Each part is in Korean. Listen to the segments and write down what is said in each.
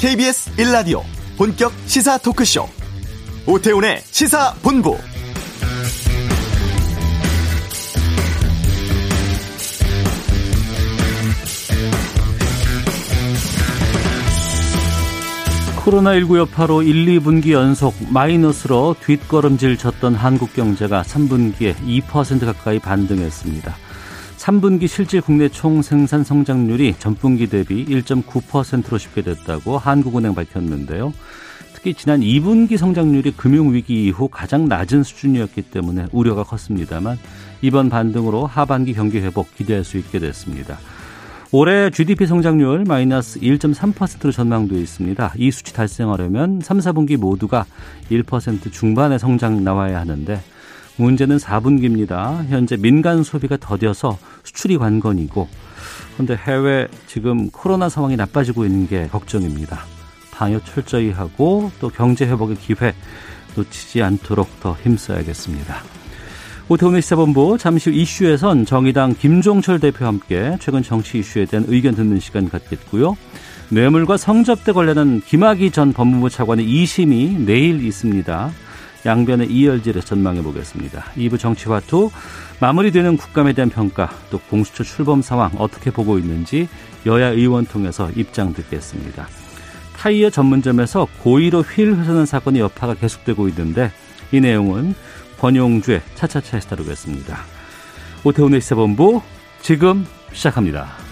KBS 1라디오 본격 시사 토크쇼 오태훈의 시사본부 코로나19 여파로 1, 2분기 연속 마이너스로 뒷걸음질 쳤던 한국 경제가 3분기에 2% 가까이 반등했습니다. 3분기 실질 국내 총 생산 성장률이 전분기 대비 1.9%로 집계됐다고 한국은행 밝혔는데요. 특히 지난 2분기 성장률이 금융위기 이후 가장 낮은 수준이었기 때문에 우려가 컸습니다만 이번 반등으로 하반기 경기 회복 기대할 수 있게 됐습니다. 올해 GDP 성장률 마이너스 1.3%로 전망되어 있습니다. 이 수치 달성하려면 3, 4분기 모두가 1% 중반의 성장 나와야 하는데 문제는 4분기입니다. 현재 민간 소비가 더뎌서 수출이 관건이고 그런데 해외 지금 코로나 상황이 나빠지고 있는 게 걱정입니다. 방역 철저히 하고 또 경제 회복의 기회 놓치지 않도록 더 힘써야겠습니다. 오태훈의 시사본부 잠시 후 이슈에선 정의당 김종철 대표와 함께 최근 정치 이슈에 대한 의견 듣는 시간 갖겠고요. 뇌물과 성접대 관련한 김학의 전 법무부 차관의 2심이 내일 있습니다. 양변의 이열질에 전망해 보겠습니다. 2부 정치화투 마무리되는 국감에 대한 평가 또 공수처 출범 상황 어떻게 보고 있는지 여야 의원 통해서 입장 듣겠습니다. 타이어 전문점에서 고의로 휠 훼손한 사건의 여파가 계속되고 있는데 이 내용은 권용주의 차차차에서 다루겠습니다. 오태훈의 시사본부 지금 시작합니다.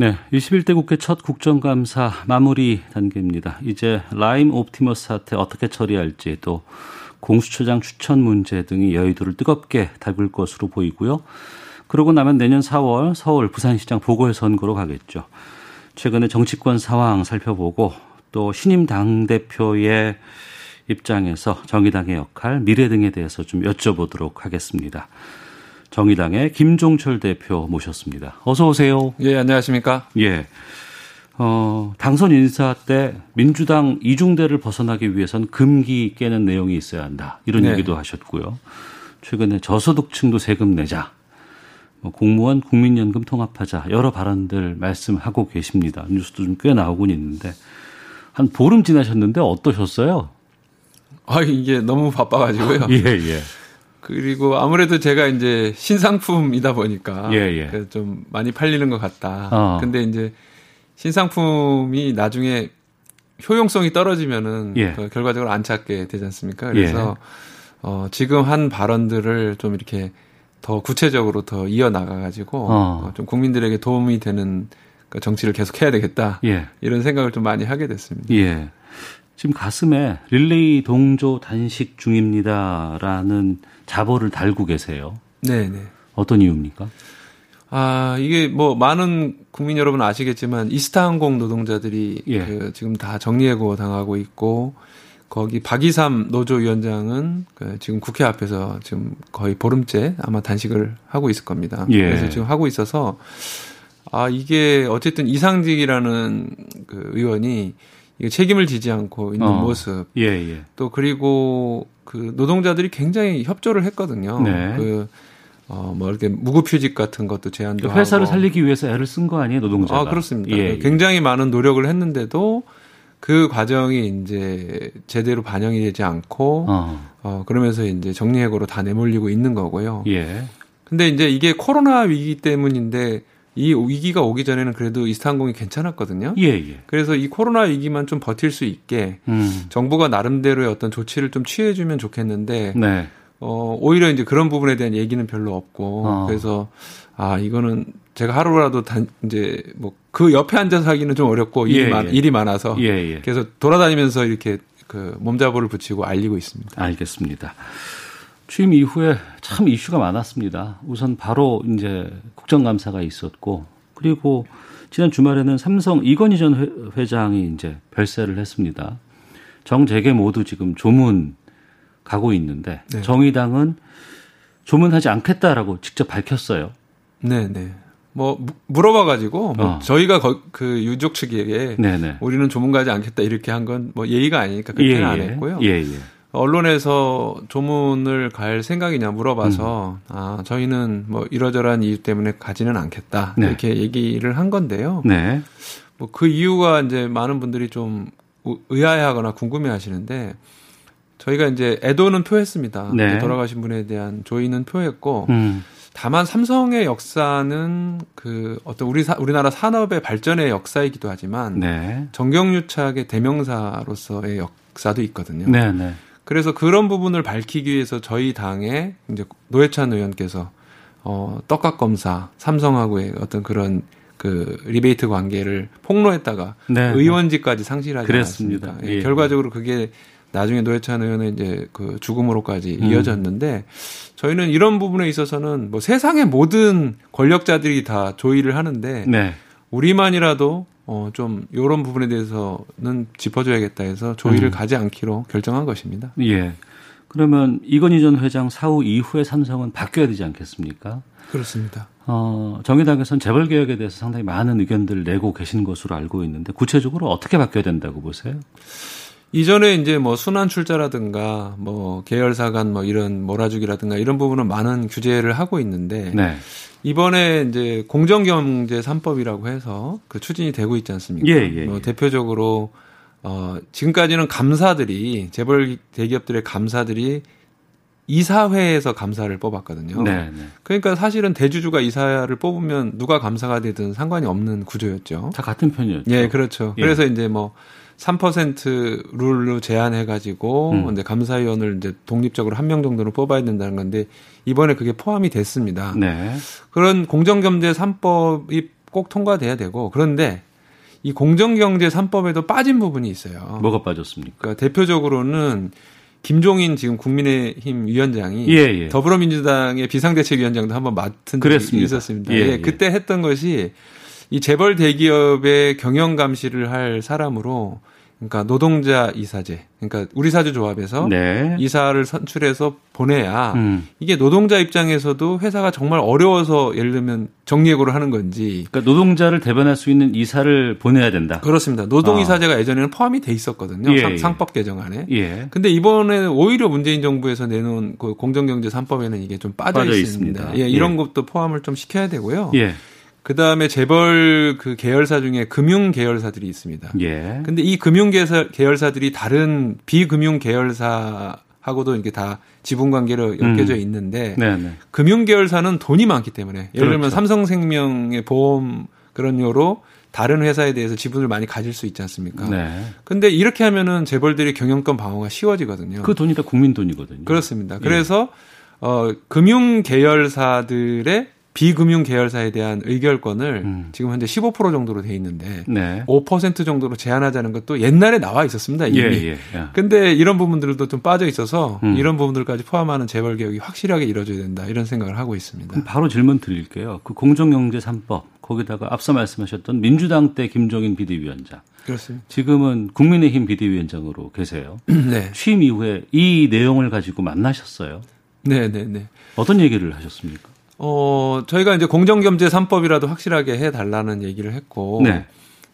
네, 21대 국회 첫 국정감사 마무리 단계입니다. 이제 라임 옵티머스 사태 어떻게 처리할지 또 공수처장 추천 문제 등이 여의도를 뜨겁게 달굴 것으로 보이고요. 그러고 나면 내년 4월 서울 부산시장 보궐선거로 가겠죠. 최근에 정치권 상황 살펴보고 또 신임 당대표의 입장에서 정의당의 역할, 미래 등에 대해서 좀 여쭤보도록 하겠습니다. 정의당의 김종철 대표 모셨습니다. 어서 오세요. 예, 안녕하십니까? 예. 어, 당선 인사 때 민주당 이중대를 벗어나기 위해선 금기 깨는 내용이 있어야 한다. 이런 네. 얘기도 하셨고요. 최근에 저소득층도 세금 내자. 뭐 공무원 국민연금 통합하자. 여러 발언들 말씀하고 계십니다. 뉴스도 좀 꽤 나오곤 있는데 한 보름 지나셨는데 어떠셨어요? 아, 이게 너무 바빠가지고요. 예, 예. 그리고 아무래도 제가 이제 신상품이다 보니까 예, 예. 좀 많이 팔리는 것 같다. 어. 근데 이제 신상품이 나중에 효용성이 떨어지면은 예. 그 결과적으로 안 찾게 되지 않습니까? 그래서 예. 어, 지금 한 발언들을 좀 이렇게 더 구체적으로 더 이어 나가가지고 어. 어, 좀 국민들에게 도움이 되는 그 정치를 계속 해야 되겠다. 예. 이런 생각을 좀 많이 하게 됐습니다. 예. 지금 가슴에 릴레이 동조 단식 중입니다라는 자보를 달고 계세요. 네, 네. 어떤 이유입니까? 아, 이게 뭐 많은 국민 여러분 아시겠지만 이스타항공 노동자들이 예. 그 지금 다 정리해고 당하고 있고 거기 박이삼 노조위원장은 그 지금 국회 앞에서 지금 거의 보름째 아마 단식을 하고 있을 겁니다. 예. 그래서 지금 하고 있어서 아, 이게 어쨌든 이상직이라는 그 의원이 책임을 지지 않고 있는 어. 모습. 예, 예. 또 그리고 그 노동자들이 굉장히 협조를 했거든요. 네. 그 어, 뭐, 이렇게 무급휴직 같은 것도 제한도 그러니까 회사를 하고. 살리기 위해서 애를 쓴 거 아니에요, 노동자가? 아, 그렇습니다. 예, 예. 굉장히 많은 노력을 했는데도 그 과정이 이제 제대로 반영이 되지 않고, 어, 어 그러면서 이제 정리해고로 다 내몰리고 있는 거고요. 예. 근데 이제 이게 코로나 위기 때문인데 이 위기가 오기 전에는 그래도 이스타항공이 괜찮았거든요. 예, 예. 그래서 이 코로나 위기만 좀 버틸 수 있게 음. 정부가 나름대로의 어떤 조치를 좀 취해주면 좋겠는데 네. 어, 오히려 이제 그런 부분에 대한 얘기는 별로 없고 어. 그래서 아 이거는 제가 하루라도 단 이제 뭐 그 옆에 앉아서 하기는 좀 어렵고 일이, 예, 많, 예. 일이 많아서 예, 예. 그래서 돌아다니면서 이렇게 그 몸자보를 붙이고 알리고 있습니다. 알겠습니다. 취임 이후에 참 이슈가 많았습니다. 우선 바로 이제 국정감사가 있었고 그리고 지난 주말에는 삼성 이건희 전 회장이 이제 별세를 했습니다. 정재계 모두 지금 조문 가고 있는데 네. 정의당은 조문하지 않겠다라고 직접 밝혔어요. 네, 네. 뭐 물어봐 가지고 뭐 어. 저희가 거, 그 유족 측에게 네네. 네. 우리는 조문 가지 않겠다 이렇게 한 건 뭐 예의가 아니니까 그렇게는 예, 예. 안 했고요. 예, 예. 언론에서 조문을 갈 생각이냐 물어봐서 음. 아 저희는 뭐 이러저러한 이유 때문에 가지는 않겠다 네. 이렇게 얘기를 한 건데요. 네. 뭐 그 이유가 이제 많은 분들이 좀 의아해하거나 궁금해하시는데 저희가 이제 애도는 표했습니다. 네. 돌아가신 분에 대한 조의는 표했고 음. 다만 삼성의 역사는 그 어떤 우리 사, 우리나라 산업의 발전의 역사이기도 하지만 네. 정경유착의 대명사로서의 역사도 있거든요. 네, 네. 그래서 그런 부분을 밝히기 위해서 저희 당의 이제 노회찬 의원께서 어 떡값 검사 삼성하고의 어떤 그런 그 리베이트 관계를 폭로했다가 네, 네. 의원직까지 상실하지 그랬습니다. 않았습니까? 예, 예. 결과적으로 그게 나중에 노회찬 의원의 이제 그 죽음으로까지 음. 이어졌는데 저희는 이런 부분에 있어서는 뭐 세상의 모든 권력자들이 다 조의를 하는데 네. 우리만이라도 어, 좀, 요런 부분에 대해서는 짚어줘야겠다 해서 조의를 음. 가지 않기로 결정한 것입니다. 예. 그러면 이건희 전 회장 사후 이후에 삼성은 바뀌어야 되지 않겠습니까? 그렇습니다. 어, 정의당에서는 재벌 개혁에 대해서 상당히 많은 의견들을 내고 계신 것으로 알고 있는데 구체적으로 어떻게 바뀌어야 된다고 보세요? 이전에 이제 뭐 순환 출자라든가 뭐 계열사 간뭐 이런 몰아주기라든가 이런 부분은 많은 규제를 하고 있는데 네. 이번에 이제 공정경제 3법이라고 해서 그 추진이 되고 있지 않습니까? 예, 예, 뭐 예. 대표적으로 어 지금까지는 감사들이 재벌 대기업들의 감사들이 이사회에서 감사를 뽑았거든요. 네, 네. 그러니까 사실은 대주주가 이사를 뽑으면 누가 감사가 되든 상관이 없는 구조였죠. 다 같은 편이었죠. 예, 그렇죠. 예. 그래서 이제 뭐 3% 룰로 제한해 가지고 음. 근데 감사위원을 이제 독립적으로 한 명 정도는 뽑아야 된다는 건데 이번에 그게 포함이 됐습니다. 네. 그런 공정경제 3법이 꼭 통과돼야 되고 그런데 이 공정경제 3법에도 빠진 부분이 있어요. 뭐가 빠졌습니까? 그러니까 대표적으로는 김종인 지금 국민의힘 위원장이 예, 예. 더불어민주당의 비상대책위원장도 한번 맡은 적이 있었습니다. 예, 예, 그때 했던 것이 이 재벌 대기업의 경영 감시를 할 사람으로 그러니까 노동자 이사제, 그러니까 우리 사주 조합에서 네. 이사를 선출해서 보내야 음. 이게 노동자 입장에서도 회사가 정말 어려워서 예를 들면 정리해고를 하는 건지. 그러니까 노동자를 대변할 수 있는 이사를 보내야 된다. 그렇습니다. 노동 이사제가 어. 예전에는 포함이 돼 있었거든요. 예, 상, 법 개정안에. 예. 근데 이번에는 오히려 문재인 정부에서 내놓은 그 공정경제 3법에는 이게 좀 빠져, 빠져 있습니다. 있습니다. 예, 이런 예. 것도 포함을 좀 시켜야 되고요. 예. 그 다음에 재벌 그 계열사 중에 금융 계열사들이 있습니다. 예. 근데 이 금융 계열사들이 다른 비금융 계열사하고도 이렇게 다 지분 관계로 엮여져 음. 있는데 음. 금융 계열사는 돈이 많기 때문에 예를 들면 그렇죠. 삼성생명의 보험 그런 요로 다른 회사에 대해서 지분을 많이 가질 수 있지 않습니까? 네. 근데 이렇게 하면은 재벌들이 경영권 방어가 쉬워지거든요. 그 돈이 다 국민 돈이거든요. 그렇습니다. 예. 그래서 어 금융 계열사들의 비금융 계열사에 대한 의결권을 음. 지금 현재 15% 정도로 돼 있는데 네. 5% 정도로 제한하자는 것도 옛날에 나와 있었습니다. 이미. 예, 예, 예. 근데 이런 부분들도 좀 빠져 있어서 음. 이런 부분들까지 포함하는 재벌 개혁이 확실하게 이루어져야 된다. 이런 생각을 하고 있습니다. 바로 질문 드릴게요. 그 공정경제 3법 거기다가 앞서 말씀하셨던 민주당 때 김종인 비대위원장. 그렇습니다. 지금은 국민의힘 비대위원장으로 계세요. 네. 취임 이후에 이 내용을 가지고 만나셨어요. 네, 네, 네. 어떤 얘기를 하셨습니까? 어, 저희가 이제 공정경제 3법이라도 확실하게 해 달라는 얘기를 했고. 네.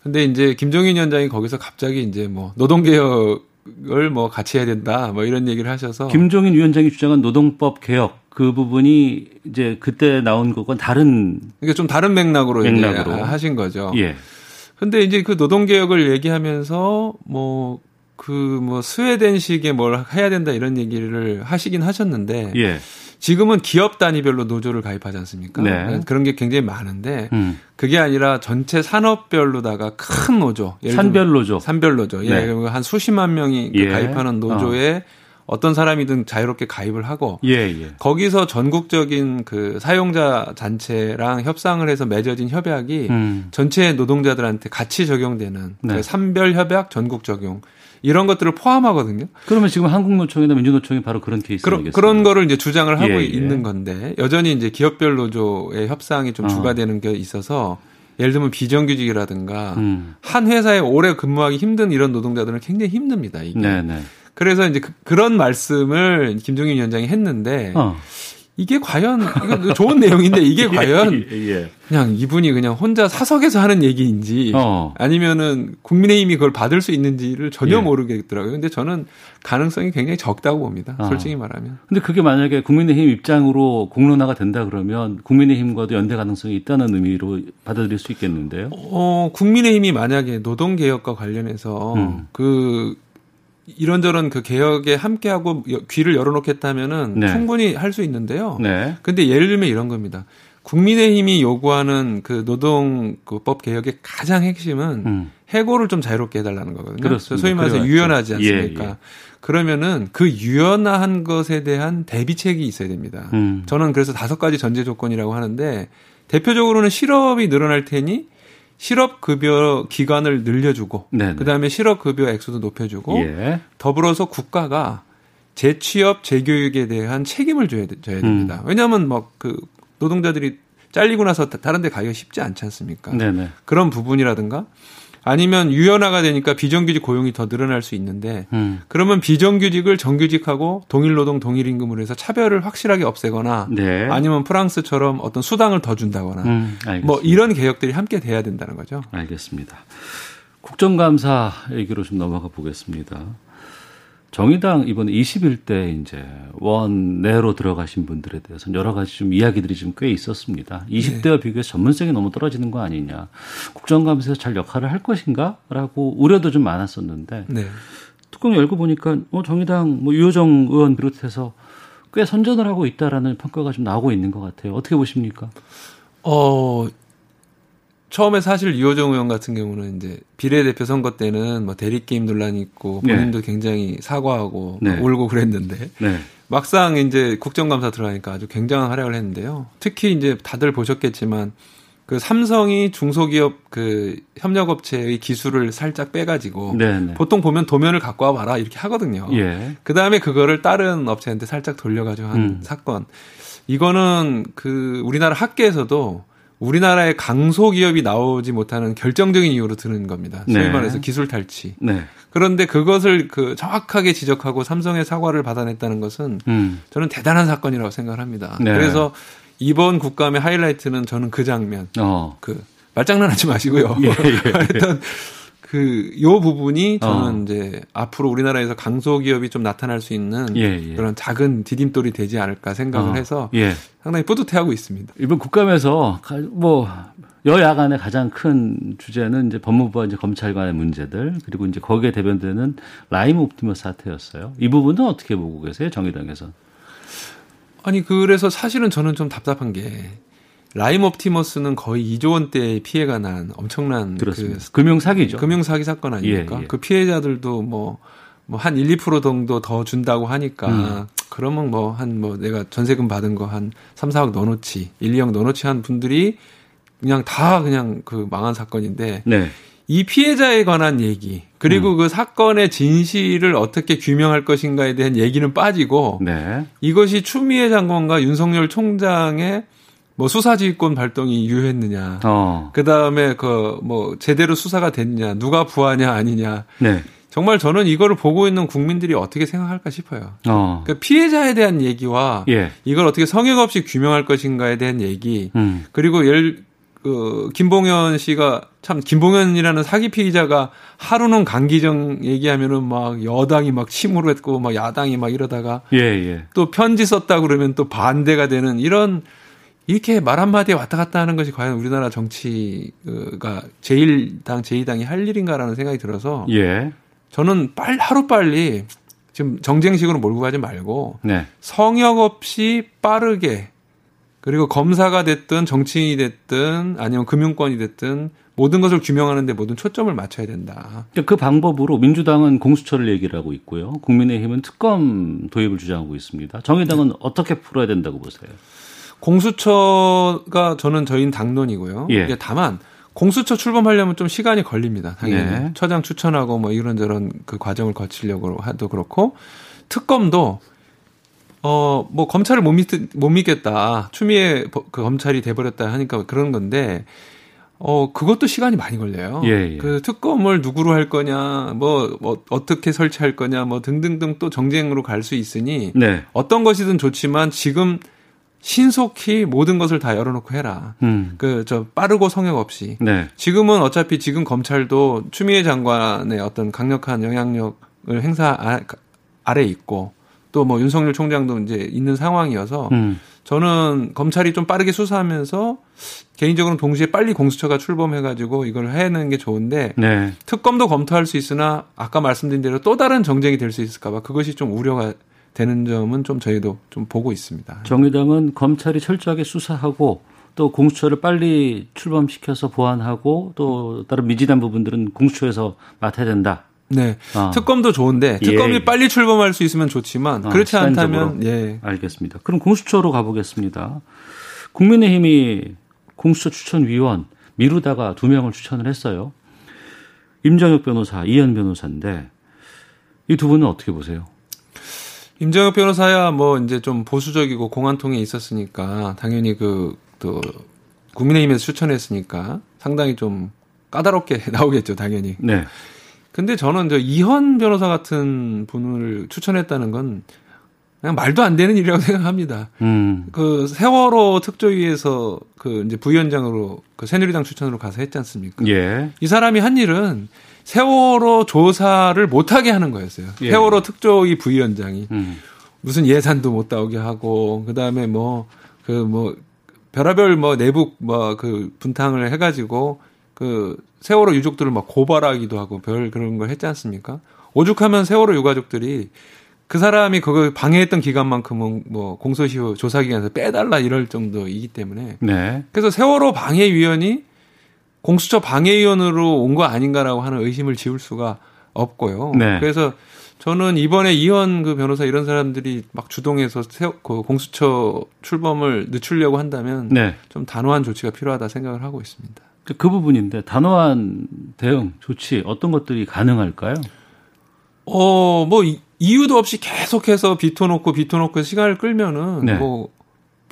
근데 이제 김종인 위원장이 거기서 갑자기 이제 뭐 노동개혁을 뭐 같이 해야 된다 뭐 이런 얘기를 하셔서. 김종인 위원장이 주장한 노동법 개혁 그 부분이 이제 그때 나온 것과 다른. 이게 좀 다른 맥락으로, 맥락으로. 하신 거죠. 예. 근데 이제 그 노동개혁을 얘기하면서 뭐, 그 뭐 스웨덴식의 뭘 해야 된다 이런 얘기를 하시긴 하셨는데. 예. 지금은 기업 단위별로 노조를 가입하지 않습니까? 네. 그런 게 굉장히 많은데 음. 그게 아니라 전체 산업별로다가 큰 노조, 산별 노조, 산별 노조, 예, 네. 한 수십만 명이 예. 가입하는 노조에 어. 떤 사람이든 자유롭게 가입을 하고 예, 예. 거기서 전국적인 그 사용자 단체랑 협상을 해서 맺어진 협약이 음. 전체 노동자들한테 같이 적용되는 네. 그 산별 협약 전국 적용 이런 것들을 포함하거든요. 그러면 지금 한국노총이나 민주노총이 바로 그런 케이스겠습니까? 그런 거를 이제 주장을 하고 예, 예. 있는 건데 여전히 이제 기업별 노조의 협상이 좀 어. 주가되는 게 있어서 예를 들면 비정규직이라든가 음. 한 회사에 오래 근무하기 힘든 이런 노동자들은 굉장히 힘듭니다. 이게. 네네. 네. 그래서 이제 그, 런 말씀을 김종인 위원장이 했는데 어. 이게 과연 이거 좋은 내용인데 이게 과연 예. 그냥 이분이 그냥 혼자 사석에서 하는 얘기인지 어. 아니면은 국민의힘이 그걸 받을 수 있는지를 전혀 예. 모르겠더라고요. 근데 저는 가능성이 굉장히 적다고 봅니다. 어. 솔직히 말하면. 근데 그게 만약에 국민의힘 입장으로 공론화가 된다 그러면 국민의힘과도 연대 가능성이 있다는 의미로 받아들일 수 있겠는데요. 어, 국민의힘이 만약에 노동 개혁과 관련해서 음. 그 이런저런 그 개혁에 함께하고 귀를 열어놓겠다면은 네. 충분히 할 수 있는데요. 네. 근데 예를 들면 이런 겁니다. 국민의힘이 요구하는 그 노동법 개혁의 가장 핵심은 음. 해고를 좀 자유롭게 해달라는 거거든요. 그렇습니다. 소위 말해서. 유연하지 않습니까? 예, 예. 그러면은 그 유연한 것에 대한 대비책이 있어야 됩니다. 음. 저는 그래서 다섯 가지 전제 조건이라고 하는데 대표적으로는 실업이 늘어날 테니 실업급여 기간을 늘려주고 네네. 그다음에 실업급여 액수도 높여주고 예. 더불어서 국가가 재취업 재교육에 대한 책임을 져야, 져야 됩니다. 음. 왜냐하면 막 그 노동자들이 잘리고 나서 다른 데 가기가 쉽지 않지 않습니까? 네네. 그런 부분이라든가 아니면 유연화가 되니까 비정규직 고용이 더 늘어날 수 있는데 음. 그러면 비정규직을 정규직하고 동일노동 동일임금으로 해서 차별을 확실하게 없애거나 네. 아니면 프랑스처럼 어떤 수당을 더 준다거나 음, 뭐 이런 개혁들이 함께 돼야 된다는 거죠. 알겠습니다. 국정감사 얘기로 좀 넘어가 보겠습니다. 정의당 이번에 21대 이제 원내로 들어가신 분들에 대해서는 여러 가지 좀 이야기들이 좀 꽤 있었습니다. 20대와 네. 비교해서 전문성이 너무 떨어지는 거 아니냐. 국정감사에서 잘 역할을 할 것인가 라고 우려도 좀 많았었는데 네. 뚜껑 열고 보니까 어, 정의당 뭐 유호정 의원 비롯해서 꽤 선전을 하고 있다라는 평가가 좀 나오고 있는 것 같아요. 어떻게 보십니까? 어, 처음에 사실 이호정 의원 같은 경우는 이제 비례대표 선거 때는 뭐 대리게임 논란이 있고 네. 본인도 네. 굉장히 사과하고 네. 울고 그랬는데 네. 막상 이제 국정감사 들어가니까 아주 굉장한 활약을 했는데요. 특히 이제 다들 보셨겠지만 그 삼성이 중소기업 그 협력업체의 기술을 살짝 빼가지고 네네. 네. 보통 보면 도면을 갖고 와봐라 이렇게 하거든요. 예. 그 다음에 그거를 다른 업체한테 살짝 돌려가지고 한 음. 사건. 이거는 그 우리나라 학계에서도 우리나라의 강소 기업이 나오지 못하는 결정적인 이유로 드는 겁니다. 소위 네. 말해서 기술 탈취. 네. 그런데 그것을 그 정확하게 지적하고 삼성의 사과를 받아냈다는 것은 음. 저는 대단한 사건이라고 생각을 합니다. 네. 그래서 이번 국감의 하이라이트는 저는 그 장면. 어. 그 말장난하지 마시고요. 예, 예. 하여튼 그 요 부분이 저는 어. 이제 앞으로 우리나라에서 강소기업이 좀 나타날 수 있는 예, 예. 그런 작은 디딤돌이 되지 않을까 생각을 어. 해서 예. 상당히 뿌듯해하고 있습니다. 이번 국감에서 뭐 여야 간의 가장 큰 주제는 이제 법무부와 이제 검찰 간의 문제들 그리고 이제 거기에 대변되는 라임 옵티머스 사태였어요. 이 부분은 어떻게 보고 계세요, 정의당에서? 아니 그래서 사실은 저는 좀 답답한 게 라임 옵티머스는 거의 2조 원대의 피해가 난 엄청난 그 금융 사기죠. 금융 사기 사건 아닙니까? 예, 예. 그 피해자들도 뭐 뭐한 1, 2% 정도 더 준다고 하니까 음. 그러면 뭐 한뭐 뭐 내가 전세금 받은 거 한 3, 4억 넣어놓지, 1, 2억 넣어놓지 한 분들이 그냥 다 그냥 그 망한 사건인데 네. 이 피해자에 관한 얘기 그리고 음. 그 사건의 진실을 어떻게 규명할 것인가에 대한 얘기는 빠지고 네. 이것이 추미애 장관과 윤석열 총장의 뭐 수사지휘권 발동이 유효했느냐. 어. 그 다음에 그 뭐 제대로 수사가 됐냐, 누가 부하냐 아니냐. 네. 정말 저는 이거를 보고 있는 국민들이 어떻게 생각할까 싶어요. 어. 그러니까 피해자에 대한 얘기와 예. 이걸 어떻게 성역 없이 규명할 것인가에 대한 얘기 음. 그리고 예를 그 김봉현 씨가 참 김봉현이라는 사기 피의자가 하루는 강기정 얘기하면은 막 여당이 막 침으로 했고 막 야당이 막 이러다가 예, 예. 또 편지 썼다 그러면 또 반대가 되는 이런 이렇게 말 한마디에 왔다 갔다 하는 것이 과연 우리나라 정치가 제1당, 제2당이 할 일인가라는 생각이 들어서 예. 저는 빨리 하루 빨리 지금 정쟁식으로 몰고 가지 말고 네. 성역 없이 빠르게 그리고 검사가 됐든 정치인이 됐든 아니면 금융권이 됐든 모든 것을 규명하는데 모든 초점을 맞춰야 된다. 그 방법으로 민주당은 공수처를 얘기를 하고 있고요. 국민의힘은 특검 도입을 주장하고 있습니다. 정의당은 네. 어떻게 풀어야 된다고 보세요? 공수처가 저는 저희 당론이고요. 예. 다만 공수처 출범하려면 좀 시간이 걸립니다. 당연히 예. 처장 추천하고 뭐 이런저런 그 과정을 거치려고 하도 그렇고 특검도 어 뭐 검찰을 못, 믿, 못 믿겠다 추미애 그 검찰이 돼버렸다 하니까 그런 건데 어 그것도 시간이 많이 걸려요. 예, 예. 그 특검을 누구로 할 거냐, 뭐, 뭐 어떻게 설치할 거냐, 뭐 등등등 또 정쟁으로 갈 수 있으니 네. 어떤 것이든 좋지만 지금 신속히 모든 것을 다 열어놓고 해라. 음. 그저 빠르고 성역 없이. 네. 지금은 어차피 지금 검찰도 추미애 장관의 어떤 강력한 영향력을 행사 아, 아래 있고 또 뭐 윤석열 총장도 이제 있는 상황이어서 음. 저는 검찰이 좀 빠르게 수사하면서 개인적으로 동시에 빨리 공수처가 출범해가지고 이걸 해내는 게 좋은데 네. 특검도 검토할 수 있으나 아까 말씀드린 대로 또 다른 정쟁이 될 수 있을까봐 그것이 좀 우려가 되는 점은 좀 저희도 좀 보고 있습니다. 정의당은 검찰이 철저하게 수사하고 또 공수처를 빨리 출범시켜서 보완하고 또 다른 미진한 부분들은 공수처에서 맡아야 된다. 네. 아. 특검도 좋은데 특검이 예. 빨리 출범할 수 있으면 좋지만 아, 그렇지 않다면 예. 알겠습니다. 그럼 공수처로 가보겠습니다. 국민의힘이 공수처 추천위원 미루다가 두 명을 추천을 했어요. 임정혁 변호사, 이현 변호사인데 이 두 분은 어떻게 보세요? 임정혁 변호사야 뭐 이제 좀 보수적이고 공안통에 있었으니까 당연히 그 또 국민의힘에서 추천했으니까 상당히 좀 까다롭게 나오겠죠, 당연히. 네. 근데 저는 저 이현 변호사 같은 분을 추천했다는 건 그냥 말도 안 되는 일이라고 생각합니다. 음. 그 세월호 특조위에서 그 이제 부위원장으로 그 새누리당 추천으로 가서 했지 않습니까? 예. 이 사람이 한 일은 세월호 조사를 못하게 하는 거였어요. 예. 세월호 특조위 부위원장이 음. 무슨 예산도 못 나오게 하고 그다음에 뭐 그뭐 그 뭐 별하별 뭐 내부 뭐 그 분탕을 해가지고 그 세월호 유족들을 막 고발하기도 하고 별 그런 걸 했지 않습니까? 오죽하면 세월호 유가족들이 그 사람이 그걸 방해했던 기간만큼은 뭐 공소시효 조사 기간에서 빼달라 이럴 정도이기 때문에 네. 그래서 세월호 방해위원이 공수처 방해위원으로 온 거 아닌가라고 하는 의심을 지울 수가 없고요. 네. 그래서 저는 이번에 이현 그 변호사 이런 사람들이 막 주동해서 세, 그 공수처 출범을 늦추려고 한다면 네. 좀 단호한 조치가 필요하다 생각을 하고 있습니다. 그, 그 부분인데 단호한 대응 조치 어떤 것들이 가능할까요? 어, 뭐 이유도 없이 계속해서 비토놓고 비토놓고 시간을 끌면은 네. 뭐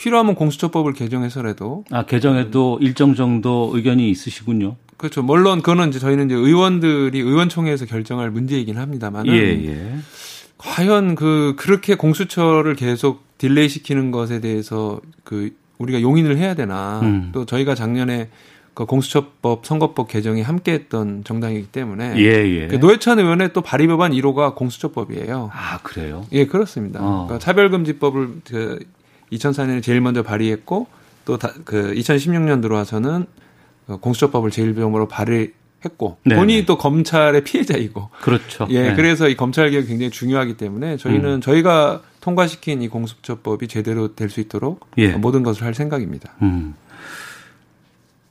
필요하면 공수처법을 개정해서라도 아 개정해도 일정 정도 의견이 있으시군요. 그렇죠. 물론 그거는 이제 저희는 이제 의원들이 의원총회에서 결정할 문제이긴 합니다만은 예, 예. 과연 그 그렇게 공수처를 계속 delay 시키는 것에 대해서 그 우리가 용인을 해야 되나 음. 또 저희가 작년에 그 공수처법 선거법 개정이 함께했던 정당이기 때문에 예, 예. 그 노회찬 의원의 또 발의 법안 1호가 공수처법이에요. 아 그래요? 예 그렇습니다. 어. 그러니까 차별금지법을 그 2004년에 제일 먼저 발의했고 또 그 2016년 들어와서는 그 공수처법을 제일 처음으로 발의했고 네 본인이 네. 또 검찰의 피해자이고 그렇죠. 예 네. 그래서 이 검찰 개혁 굉장히 중요하기 때문에 저희는 음. 저희가 통과시킨 이 공수처법이 제대로 될 수 있도록 예. 모든 것을 할 생각입니다. 음.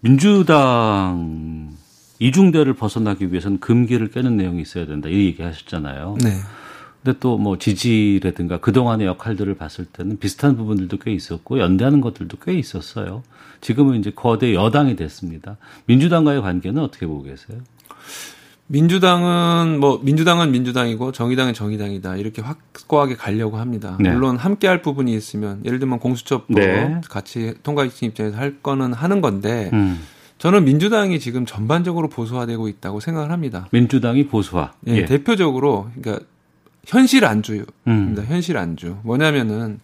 민주당 이중대를 벗어나기 위해서는 금기를 깨는 내용이 있어야 된다. 이 얘기 하셨잖아요. 네. 근데 또 뭐 지지라든가 그동안의 역할들을 봤을 때는 비슷한 부분들도 꽤 있었고 연대하는 것들도 꽤 있었어요. 지금은 이제 거대 여당이 됐습니다. 민주당과의 관계는 어떻게 보고 계세요? 민주당은 뭐 민주당은 민주당이고 정의당은 정의당이다 이렇게 확고하게 가려고 합니다. 네. 물론 함께할 부분이 있으면 예를 들면 공수처법 네. 같이 통과시킨 입장에서 할 거는 하는 건데 음. 저는 민주당이 지금 전반적으로 보수화되고 있다고 생각을 합니다. 민주당이 보수화. 예, 예. 대표적으로 그러니까 현실 안주입니다. 음. 현실 안주. 뭐냐면은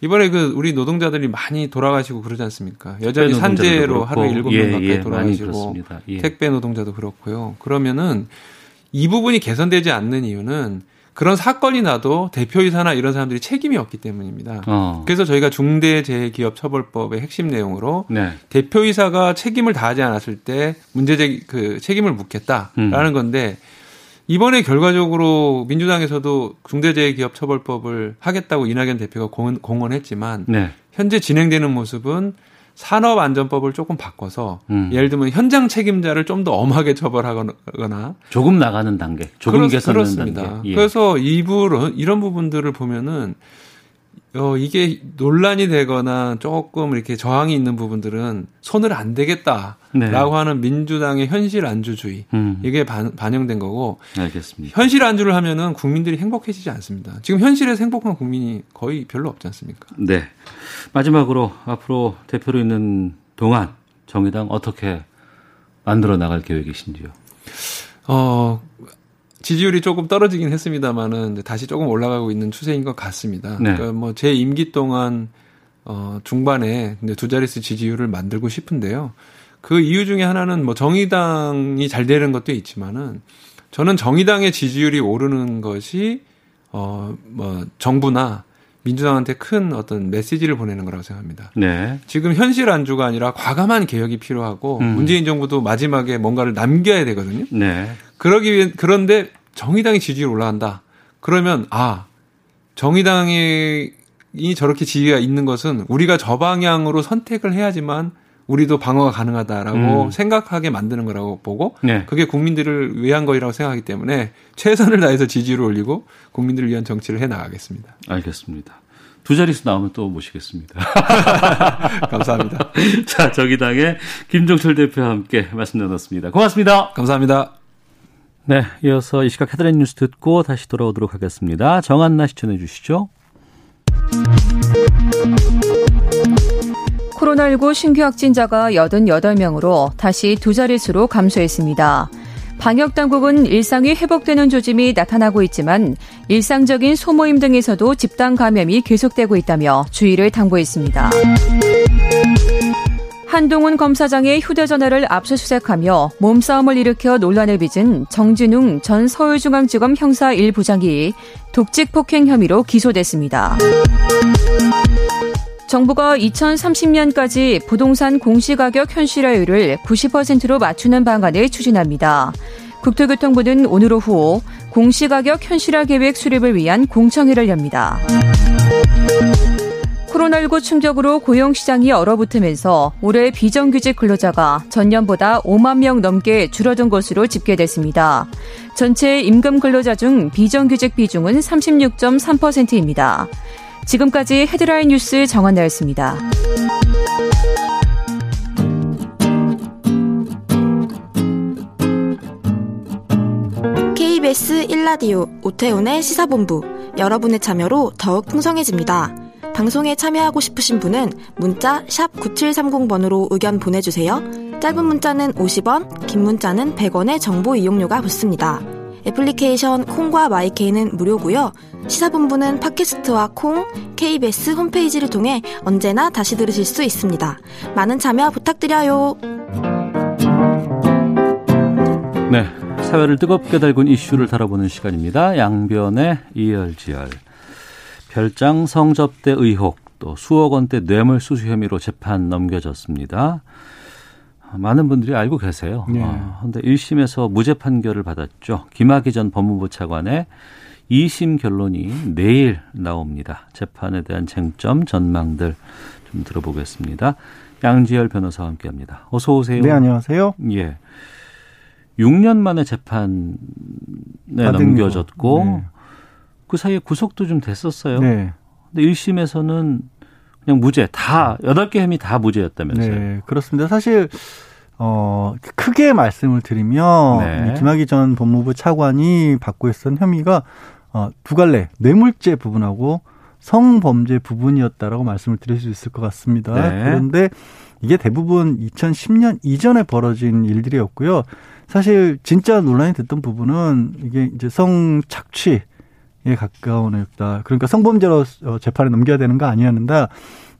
이번에 그 우리 노동자들이 많이 돌아가시고 그러지 않습니까? 여전히 산재로 하루에 일곱 명 예, 가까이 예, 돌아가시고 예. 택배 노동자도 그렇고요. 그러면은 이 부분이 개선되지 않는 이유는 그런 사건이 나도 대표이사나 이런 사람들이 책임이 없기 때문입니다. 어. 그래서 저희가 중대재해기업처벌법의 핵심 내용으로 네. 대표이사가 책임을 다하지 않았을 때 문제제 그 책임을 묻겠다라는 음. 건데 이번에 결과적으로 민주당에서도 중대재해기업처벌법을 하겠다고 이낙연 대표가 공언, 했지만 네. 현재 진행되는 모습은 산업안전법을 조금 바꿔서 음. 예를 들면 현장 책임자를 좀 더 엄하게 처벌하거나 조금 나가는 단계, 조금 개선하는 단계. 예. 그래서 이부 이런 부분들을 보면은 어, 이게 논란이 되거나 조금 이렇게 저항이 있는 부분들은 손을 안 대겠다라고 네. 하는 민주당의 현실 안주주의 음. 이게 반, 반영된 거고 알겠습니다. 현실 안주를 하면은 국민들이 행복해지지 않습니다. 지금 현실에서 행복한 국민이 거의 별로 없지 않습니까? 네. 마지막으로 앞으로 대표로 있는 동안 정의당 어떻게 만들어 나갈 계획이신지요? 어, 지지율이 조금 떨어지긴 했습니다만은 다시 조금 올라가고 있는 추세인 것 같습니다. 네. 그러니까 뭐 제 임기 동안 어, 중반에 근데 두 자릿수 지지율을 만들고 싶은데요. 그 이유 중에 하나는 뭐 정의당이 잘 되는 것도 있지만은 저는 정의당의 지지율이 오르는 것이 어, 뭐 정부나 민주당한테 큰 어떤 메시지를 보내는 거라고 생각합니다. 네. 지금 현실 안주가 아니라 과감한 개혁이 필요하고 음. 문재인 정부도 마지막에 뭔가를 남겨야 되거든요. 네. 그러기 위해 그런데 정의당이 지지율 올라간다. 그러면 아 정의당이 저렇게 지위가 있는 것은 우리가 저 방향으로 선택을 해야지만 우리도 방어가 가능하다라고 음. 생각하게 만드는 거라고 보고 네. 그게 국민들을 위한 거라고 생각하기 때문에 최선을 다해서 지지를 올리고 국민들을 위한 정치를 해 나가겠습니다. 알겠습니다. 두 자릿수 나오면 또 모시겠습니다. 감사합니다. 자, 저기당의 김종철 대표와 함께 말씀 나눴습니다. 고맙습니다. 감사합니다. 네, 이어서 이 시각 헤드라인 뉴스 듣고 다시 돌아오도록 하겠습니다. 정한나 시 전해 주시죠. 코로나19 신규 확진자가 88명으로 다시 두 자릿수로 감소했습니다. 방역 당국은 일상이 회복되는 조짐이 나타나고 있지만 일상적인 소모임 등에서도 집단 감염이 계속되고 있다며 주의를 당부했습니다. 한동훈 검사장의 휴대전화를 압수수색하며 몸싸움을 일으켜 논란을 빚은 정진웅 전 서울중앙지검 형사 1부장이 독직 폭행 혐의로 기소됐습니다. 정부가 2030년까지 부동산 공시가격 현실화율을 90%로 맞추는 방안을 추진합니다. 국토교통부는 오늘 오후 공시가격 현실화 계획 수립을 위한 공청회를 엽니다. 코로나19 충격으로 고용시장이 얼어붙으면서 올해 비정규직 근로자가 전년보다 5만 명 넘게 줄어든 것으로 집계됐습니다. 전체 임금 근로자 중 비정규직 비중은 36.3%입니다. 지금까지 헤드라인 뉴스 정한나였습니다. KBS 1라디오 오태훈의 시사본부 여러분의 참여로 더욱 풍성해집니다. 방송에 참여하고 싶으신 분은 문자 9730번으로 의견 보내주세요. 짧은 문자는 50원, 긴 문자는 100원의 정보 이용료가 붙습니다. 애플리케이션 콩과 마이케이는 무료고요. 시사본부는 팟캐스트와 콩, KBS 홈페이지를 통해 언제나 다시 들으실 수 있습니다. 많은 참여 부탁드려요. 네, 사회를 뜨겁게 달군 이슈를 다뤄보는 시간입니다. 양변의 이열지열. 별장 성접대 의혹, 또 수억 원대 뇌물 수수 혐의로 재판 넘겨졌습니다. 많은 분들이 알고 계세요. 네. 어, 근데 1심에서 무죄 판결을 받았죠. 김학의 전 법무부 차관의 2심 결론이 내일 나옵니다. 재판에 대한 쟁점, 전망들 좀 들어보겠습니다. 양지열 변호사와 함께 합니다. 어서 오세요. 네, 안녕하세요. 예. 6년 만에 재판에 넘겨졌고 네. 그 사이에 구속도 좀 됐었어요. 네. 근데 1심에서는 그냥 무죄 다 여덟 개 혐의 다 무죄였다면서요. 네, 그렇습니다. 사실 어 크게 말씀을 드리면 네. 김학의 전 법무부 차관이 받고 있었던 혐의가 어, 두 갈래 뇌물죄 부분하고 성범죄 부분이었다라고 말씀을 드릴 수 있을 것 같습니다. 네. 그런데 이게 대부분 2010년 이전에 벌어진 일들이었고요. 사실 진짜 논란이 됐던 부분은 이게 이제 성착취 에 가까운 했다. 그러니까 성범죄로 어, 재판에 넘겨야 되는 거 아니었는데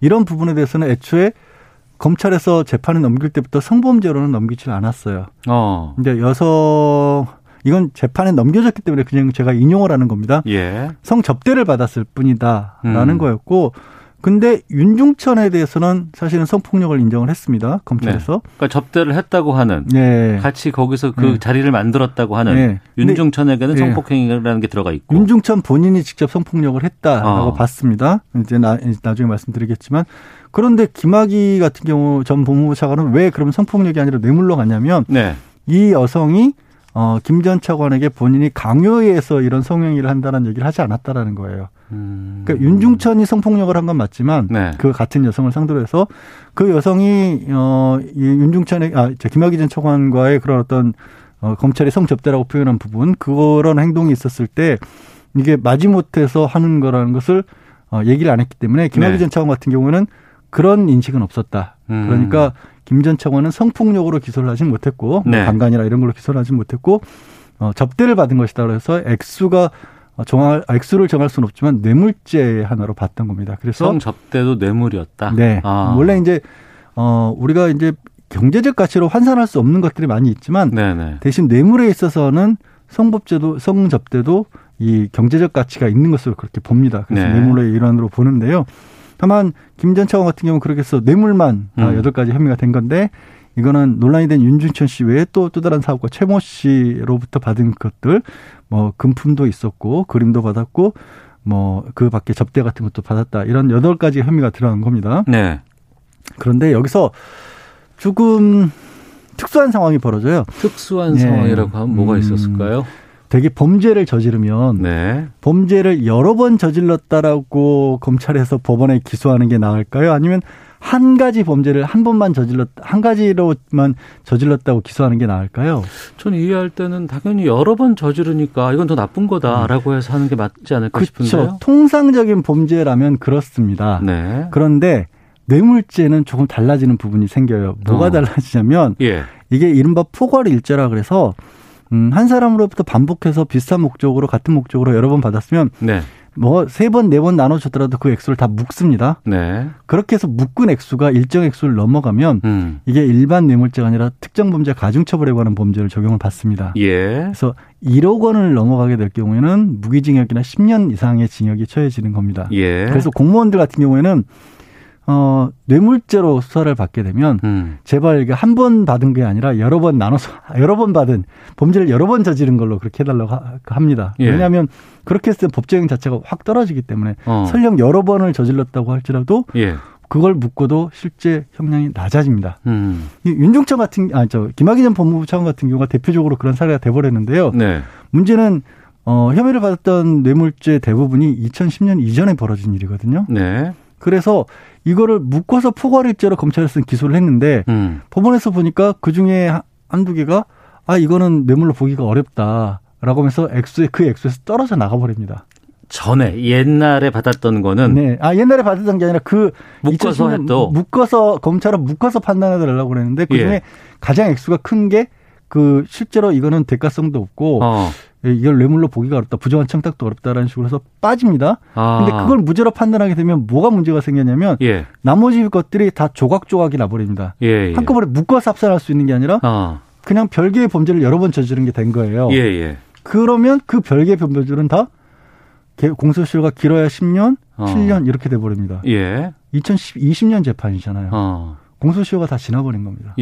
이런 부분에 대해서는 애초에 검찰에서 재판에 넘길 때부터 성범죄로는 넘기질 않았어요. 어. 근데 여성 이건 재판에 넘겨졌기 때문에 그냥 제가 인용을 하는 겁니다. 예. 성접대를 받았을 뿐이다라는 음. 거였고 근데 윤중천에 대해서는 사실은 성폭력을 인정을 했습니다. 검찰에서. 네. 그러니까 접대를 했다고 하는. 네. 같이 거기서 그 네. 자리를 만들었다고 하는 네. 윤중천에게는 네. 성폭행이라는 게 들어가 있고. 윤중천 본인이 직접 성폭력을 했다라고 어. 봤습니다. 이제 나, 나중에 말씀드리겠지만 그런데 김학의 같은 경우 전 법무부 차관은 왜 그럼 성폭력이 아니라 뇌물로 갔냐면 네. 이 여성이 어, 김 전 차관에게 본인이 강요해서 이런 성행위를 한다는 얘기를 하지 않았다라는 거예요. 음. 그러니까 윤중천이 성폭력을 한 건 맞지만 네. 그 같은 여성을 상대로 해서 그 여성이 어, 이 윤중천의 아, 김학의 전 차관과의 그런 어떤 어, 검찰이 성접대라고 표현한 부분 그런 행동이 있었을 때 이게 마지못해서 하는 거라는 것을 어, 얘기를 안 했기 때문에 김학의 네. 전 차관 같은 경우는 그런 인식은 없었다. 음. 그러니까 김 전 차관은 성폭력으로 기소를 하진 못했고 뭐 네. 뭐 강간이나 이런 걸로 기소를 하진 못했고 어, 접대를 받은 것이다 그래서 액수가 정할 액수를 정할 수는 없지만 뇌물죄 하나로 봤던 겁니다. 그래서 성 접대도 뇌물이었다. 네. 아. 원래 이제 어 우리가 이제 경제적 가치로 환산할 수 없는 것들이 많이 있지만 네네. 대신 뇌물에 있어서는 성법제도 성접대도 이 경제적 가치가 있는 것으로 그렇게 봅니다. 그래서 네. 뇌물의 일환으로 보는데요. 다만 김 전 차관 같은 경우 는 그렇게 해서 뇌물만 음. 여덟 가지 혐의가 된 건데 이거는 논란이 된 윤준천 씨 외에 또, 또 다른 사업가 최모 씨로부터 받은 것들, 뭐, 금품도 있었고, 그림도 받았고, 뭐, 그 밖에 접대 같은 것도 받았다. 이런 여덟 가지 혐의가 들어간 겁니다. 네. 그런데 여기서 조금 특수한 상황이 벌어져요. 특수한 네. 상황이라고 하면 뭐가 음, 있었을까요? 되게 범죄를 저지르면 네. 범죄를 여러 번 저질렀다라고 검찰에서 법원에 기소하는 게 나을까요? 아니면 한 가지 범죄를 한 번만 저질렀 한 가지로만 저질렀다고 기소하는 게 나을까요? 저는 이해할 때는 당연히 여러 번 저지르니까 이건 더 나쁜 거다라고 해서 하는 게 맞지 않을까 그쵸. 싶은데요. 통상적인 범죄라면 그렇습니다. 네. 그런데 뇌물죄는 조금 달라지는 부분이 생겨요. 뭐가 어. 달라지냐면 예. 이게 이른바 포괄 일죄라 그래서 음, 한 사람으로부터 반복해서 비슷한 목적으로 같은 목적으로 여러 번 받았으면 네. 뭐 세 번, 네 번 나눠줬더라도 그 액수를 다 묶습니다. 네. 그렇게 해서 묶은 액수가 일정 액수를 넘어가면 음. 이게 일반 뇌물죄가 아니라 특정 범죄 가중처벌에 관한 범죄를 적용을 받습니다. 예. 그래서 1억 원을 넘어가게 될 경우에는 무기징역이나 10년 이상의 징역이 처해지는 겁니다. 예. 그래서 공무원들 같은 경우에는 어, 뇌물죄로 수사를 받게 되면 음. 제발 이게 한 번 받은 게 아니라 여러 번 나눠서 여러 번 받은 범죄를 여러 번 저지른 걸로 그렇게 해달라고 하, 합니다. 예. 왜냐하면 그렇게 했을 때 법적인 자체가 확 떨어지기 때문에 어. 설령 여러 번을 저질렀다고 할지라도 예. 그걸 묻고도 실제 형량이 낮아집니다. 음. 윤종천 같은 아 저 김학의 전 법무부 차관 같은 경우가 대표적으로 그런 사례가 돼버렸는데요. 네. 문제는 어, 혐의를 받았던 뇌물죄 대부분이 2010년 이전에 벌어진 일이거든요. 네. 그래서 이거를 묶어서 포괄일죄로 검찰에서는 기소를 했는데 음. 법원에서 보니까 그 중에 한두 개가 아 이거는 뇌물로 보기가 어렵다라고 하면서 액수에 그 액수에서 떨어져 나가 버립니다. 전에 옛날에 받았던 거는 네. 아 옛날에 받았던 게 아니라 그 묶어서 또 묶어서 검찰은 묶어서 판단해 달라고 그랬는데 그 중에 예. 가장 액수가 큰 게 그 실제로 이거는 대가성도 없고 어. 예, 이걸 뇌물로 보기가 어렵다. 부정한 청탁도 어렵다라는 식으로 해서 빠집니다. 아. 근데 그걸 무죄로 판단하게 되면 뭐가 문제가 생겼냐면 예. 나머지 것들이 다 조각조각이 나버립니다. 예, 예. 한꺼번에 묶어서 합산할 수 있는 게 아니라 아. 그냥 별개의 범죄를 여러 번 저지른 게 된 거예요. 예, 예. 그러면 그 별개의 범죄들은 다 공소시효가 길어야 10년, 어. 7년 이렇게 돼 버립니다. 예. 2010 20년 재판이잖아요. 어. 공소시효가 다 지나버린 겁니다.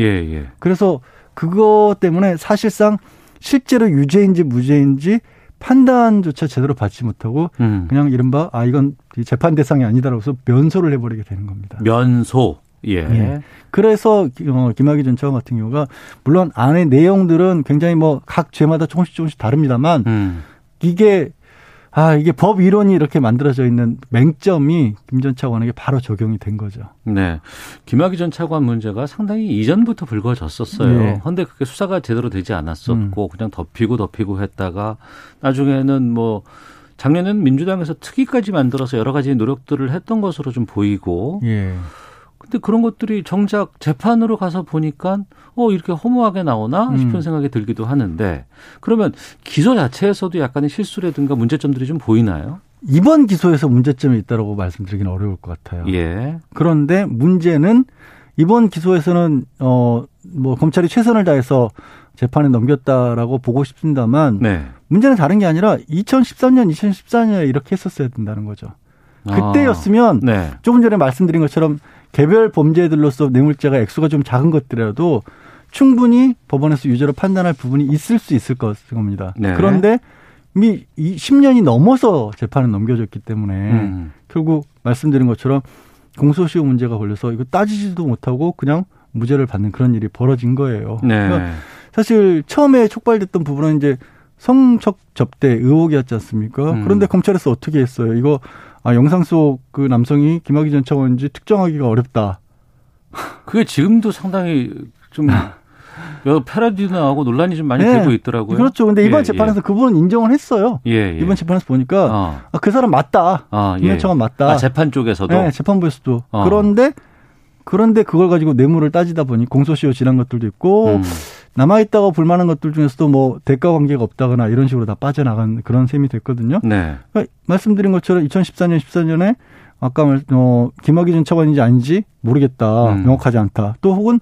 그래서 그거 때문에 사실상 실제로 유죄인지 무죄인지 판단조차 제대로 받지 못하고 음. 그냥 이른바 아 이건 재판 대상이 아니다라고 해서 면소를 해버리게 되는 겁니다. 면소. 예. 예. 그래서 어, 김학의 전 차관 같은 경우가 물론 안에 내용들은 굉장히 뭐 각 죄마다 조금씩 조금씩 다릅니다만 음. 이게 아, 이게 법 이론이 이렇게 만들어져 있는 맹점이 김 전 차관에게 바로 적용이 된 거죠. 네. 김학의 전 차관 문제가 상당히 이전부터 불거졌었어요. 네. 그런데 그게 수사가 제대로 되지 않았었고 음. 그냥 덮이고 덮이고 했다가 나중에는 뭐 작년에는 민주당에서 특위까지 만들어서 여러 가지 노력들을 했던 것으로 좀 보이고 예. 근데 그런 것들이 정작 재판으로 가서 보니까 어 이렇게 허무하게 나오나 싶은 음. 생각이 들기도 하는데 그러면 기소 자체에서도 약간의 실수라든가 문제점들이 좀 보이나요? 이번 기소에서 문제점이 있다고 말씀드리기는 어려울 것 같아요. 예. 그런데 문제는 이번 기소에서는 어 뭐 검찰이 최선을 다해서 재판에 넘겼다라고 보고 싶습니다만 네. 문제는 다른 게 아니라 2013년, 2014년에 이렇게 했었어야 된다는 거죠. 그때였으면 아, 네. 조금 전에 말씀드린 것처럼 개별 범죄들로서 뇌물죄가 액수가 좀 작은 것들이라도 충분히 법원에서 유죄로 판단할 부분이 있을 수 있을 것입니다. 네. 그런데 이미 10년이 넘어서 재판에 넘겨졌기 때문에 음. 결국 말씀드린 것처럼 공소시효 문제가 걸려서 이거 따지지도 못하고 그냥 무죄를 받는 그런 일이 벌어진 거예요. 네. 그러니까 사실 처음에 촉발됐던 부분은 이제 성적 접대 의혹이었지 않습니까? 음. 그런데 검찰에서 어떻게 했어요? 이거 아, 영상 속 그 남성이 김학의 전 차관인지 특정하기가 어렵다. 그게 지금도 상당히 좀 여러 패러디 나하고 논란이 좀 많이 네. 되고 있더라고요. 그렇죠. 근데 이번 예, 재판에서 예. 그분은 인정을 했어요. 예, 예. 이번 재판에서 보니까 어. 아, 그 사람 맞다. 아, 김현 차관 맞다. 아, 재판 쪽에서도. 네, 재판부에서도. 어. 그런데 그런데 그걸 가지고 뇌물을 따지다 보니 공소시효 지난 것들도 있고 음. 남아있다가 불만한 것들 중에서도 뭐 대가 관계가 없다거나 이런 식으로 다 빠져나간 그런 셈이 됐거든요. 네. 그러니까 말씀드린 것처럼 2014년, 14년에 아까 말, 어, 김학의 전 차관인지 아닌지 모르겠다. 음. 명확하지 않다. 또 혹은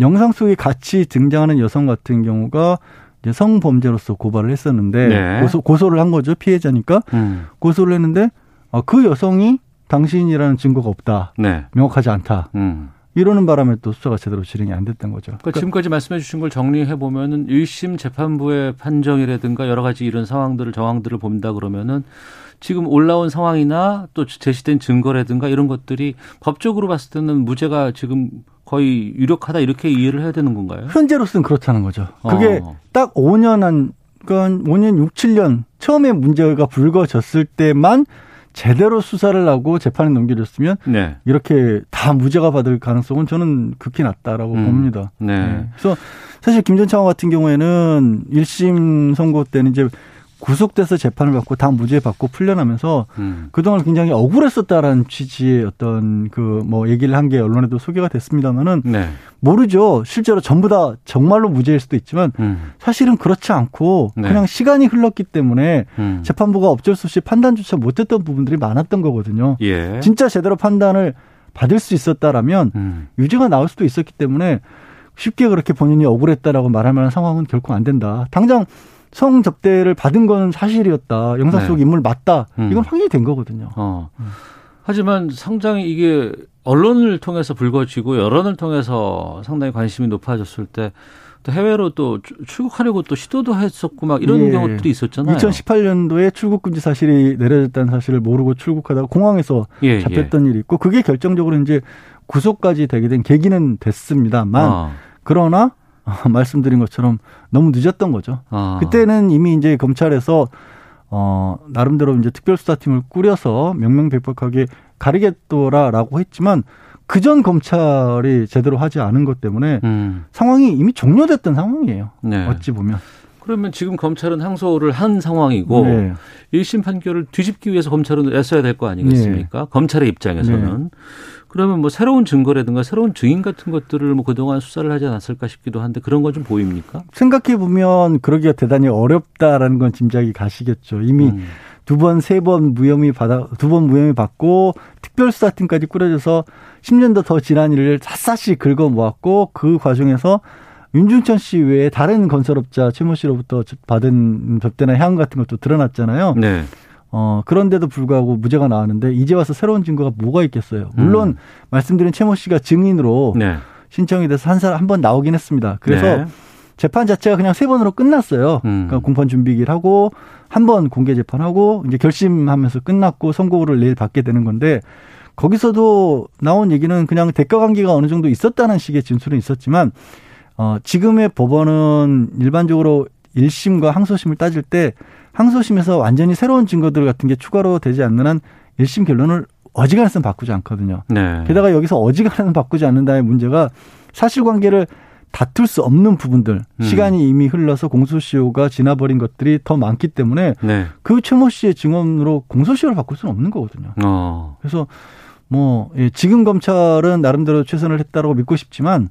영상 속에 같이 등장하는 여성 같은 경우가 이제 성범죄로서 고발을 했었는데 네. 고소, 고소를 한 거죠. 피해자니까. 음. 고소를 했는데 어, 그 여성이 당신이라는 증거가 없다. 네. 명확하지 않다. 음. 이러는 바람에 또 수사가 제대로 진행이 안 됐던 거죠. 그러니까, 그러니까 지금까지 말씀해 주신 걸 정리해 보면은 1심 재판부의 판정이라든가 여러 가지 이런 상황들을 정황들을 본다 그러면은 지금 올라온 상황이나 또 제시된 증거라든가 이런 것들이 법적으로 봤을 때는 무죄가 지금 거의 유력하다 이렇게 이해를 해야 되는 건가요? 현재로서는 그렇다는 거죠. 그게 어. 딱 5년 한, 그러니까 5년, 6, 7년 처음에 문제가 불거졌을 때만 제대로 수사를 하고 재판에 넘겨졌으면 네. 이렇게 다 무죄가 받을 가능성은 저는 극히 낮다라고 음. 봅니다. 네. 네. 그래서 사실 김 전 차관 같은 경우에는 1심 선고 때는 이제 구속돼서 재판을 받고 다 무죄 받고 풀려나면서 음. 그동안 굉장히 억울했었다라는 취지의 어떤 그 뭐 얘기를 한 게 언론에도 소개가 됐습니다만은 네. 모르죠. 실제로 전부 다 정말로 무죄일 수도 있지만 음. 사실은 그렇지 않고 네. 그냥 시간이 흘렀기 때문에 음. 재판부가 어쩔 수 없이 판단조차 못했던 부분들이 많았던 거거든요. 예. 진짜 제대로 판단을 받을 수 있었다라면 음. 유죄가 나올 수도 있었기 때문에 쉽게 그렇게 본인이 억울했다라고 말할 만한 상황은 결코 안 된다. 당장 성 접대를 받은 건 사실이었다. 영상 속 네. 인물 맞다. 음. 이건 확인이 된 거거든요. 어. 음. 하지만 상당히 이게 언론을 통해서 불거지고 여론을 통해서 상당히 관심이 높아졌을 때 또 해외로 또 출국하려고 또 시도도 했었고 막 이런 예. 경우들이 있었잖아요. 2018년도에 출국 금지 사실이 내려졌다는 사실을 모르고 출국하다가 공항에서 예, 잡혔던 예. 일이 있고 그게 결정적으로 이제 구속까지 되게 된 계기는 됐습니다만 아. 그러나 말씀드린 것처럼 너무 늦었던 거죠. 아. 그때는 이미 이제 검찰에서 어 나름대로 이제 특별수사팀을 꾸려서 명명백백하게 가리겠더라라고 했지만 그 전 검찰이 제대로 하지 않은 것 때문에 음. 상황이 이미 종료됐던 상황이에요. 네. 어찌 보면. 그러면 지금 검찰은 항소를 한 상황이고 네. 1심 판결을 뒤집기 위해서 검찰은 애써야 될 거 아니겠습니까? 네. 검찰의 입장에서는. 네. 그러면 뭐 새로운 증거라든가 새로운 증인 같은 것들을 뭐 그동안 수사를 하지 않았을까 싶기도 한데 그런 건 좀 보입니까? 생각해 보면 그러기가 대단히 어렵다라는 건 짐작이 가시겠죠. 이미 음. 두 번, 세 번 무혐의 받아, 두 번 무혐의 받고 특별수사팀까지 꾸려져서 10년도 더 지난 일을 샅샅이 긁어 모았고 그 과정에서 윤중천 씨 외에 다른 건설업자 최모 씨로부터 받은 접대나 향 같은 것도 드러났잖아요. 네. 어, 그런데도 불구하고 무죄가 나왔는데 이제 와서 새로운 증거가 뭐가 있겠어요. 물론 음. 말씀드린 최모 씨가 증인으로 네. 신청이 돼서 한 사람 한 번 나오긴 했습니다. 그래서 네. 재판 자체가 그냥 세 번으로 끝났어요. 음. 그러니까 공판 준비기를 하고 한 번 공개 재판하고 이제 결심하면서 끝났고 선고를 내일 받게 되는 건데 거기서도 나온 얘기는 그냥 대가 관계가 어느 정도 있었다는 식의 진술은 있었지만 어 지금의 법원은 일반적으로 1심과 항소심을 따질 때 항소심에서 완전히 새로운 증거들 같은 게 추가로 되지 않는 한 1심 결론을 어지간해서는 바꾸지 않거든요. 네. 게다가 여기서 어지간해서는 바꾸지 않는다의 문제가 사실관계를 다툴 수 없는 부분들 음. 시간이 이미 흘러서 공소시효가 지나버린 것들이 더 많기 때문에 네. 그 최모 씨의 증언으로 공소시효를 바꿀 수는 없는 거거든요. 어. 그래서 뭐 예, 지금 검찰은 나름대로 최선을 했다라고 믿고 싶지만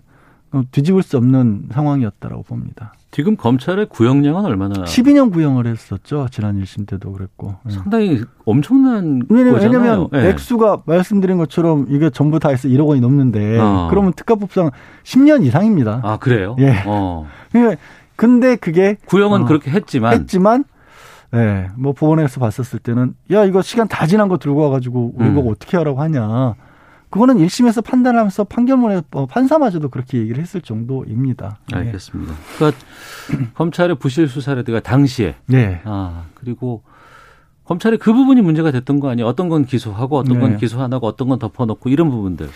뒤집을 수 없는 상황이었다라고 봅니다. 지금 검찰의 구형량은 얼마나? 12년 구형을 했었죠. 지난 1심 때도 그랬고. 예. 상당히 엄청난 왜냐면, 거잖아요. 왜냐면 네. 액수가 말씀드린 것처럼 이게 전부 다 해서 1억 원이 넘는데 어. 그러면 특가법상 10년 이상입니다. 아 그래요? 예. 어. 근데 그게 구형은 어, 그렇게 했지만 했지만 예, 뭐 법원에서 봤었을 때는 야 이거 시간 다 지난 거 들고 와가지고 우리 음. 보고 어떻게 하라고 하냐. 그거는 1심에서 판단하면서 판결문에 어, 판사마저도 그렇게 얘기를 했을 정도입니다. 네. 알겠습니다. 그러니까 검찰의 부실 수사라든가 당시에 네. 아 그리고 검찰이 그 부분이 문제가 됐던 거 아니에요? 어떤 건 기소하고 어떤 건 네. 기소 안 하고 어떤 건 덮어놓고 이런 부분들.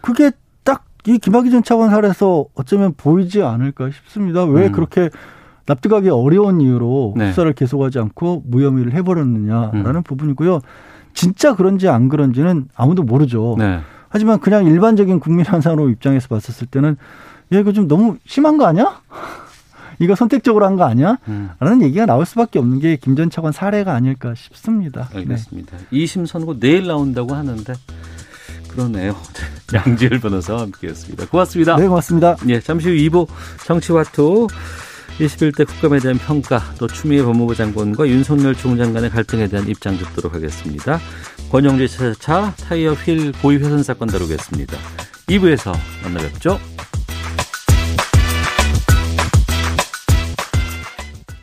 그게 딱 이 김학의 전 차관 사례에서 어쩌면 보이지 않을까 싶습니다. 왜 음. 그렇게 납득하기 어려운 이유로 네. 수사를 계속하지 않고 무혐의를 해버렸느냐라는 음. 부분이고요. 진짜 그런지 안 그런지는 아무도 모르죠. 네. 하지만 그냥 일반적인 국민 환상으로 입장에서 봤었을 때는 야 이거 좀 너무 심한 거 아니야? 이거 선택적으로 한 거 아니야? 음. 라는 얘기가 나올 수밖에 없는 게 김 전 차관 사례가 아닐까 싶습니다. 알겠습니다. 네. 2심 선고 내일 나온다고 하는데 그러네요. 양지열 변호사와 함께했습니다. 고맙습니다. 네, 고맙습니다. 예, 잠시 후 2부 정치와투 21대 국감에 대한 평가, 또 추미애 법무부 장관과 윤석열 총장 간의 갈등에 대한 입장 듣도록 하겠습니다. 권영재 차차 타이어 휠 고의 훼손 사건 다루겠습니다. 2부에서 만나 뵙죠.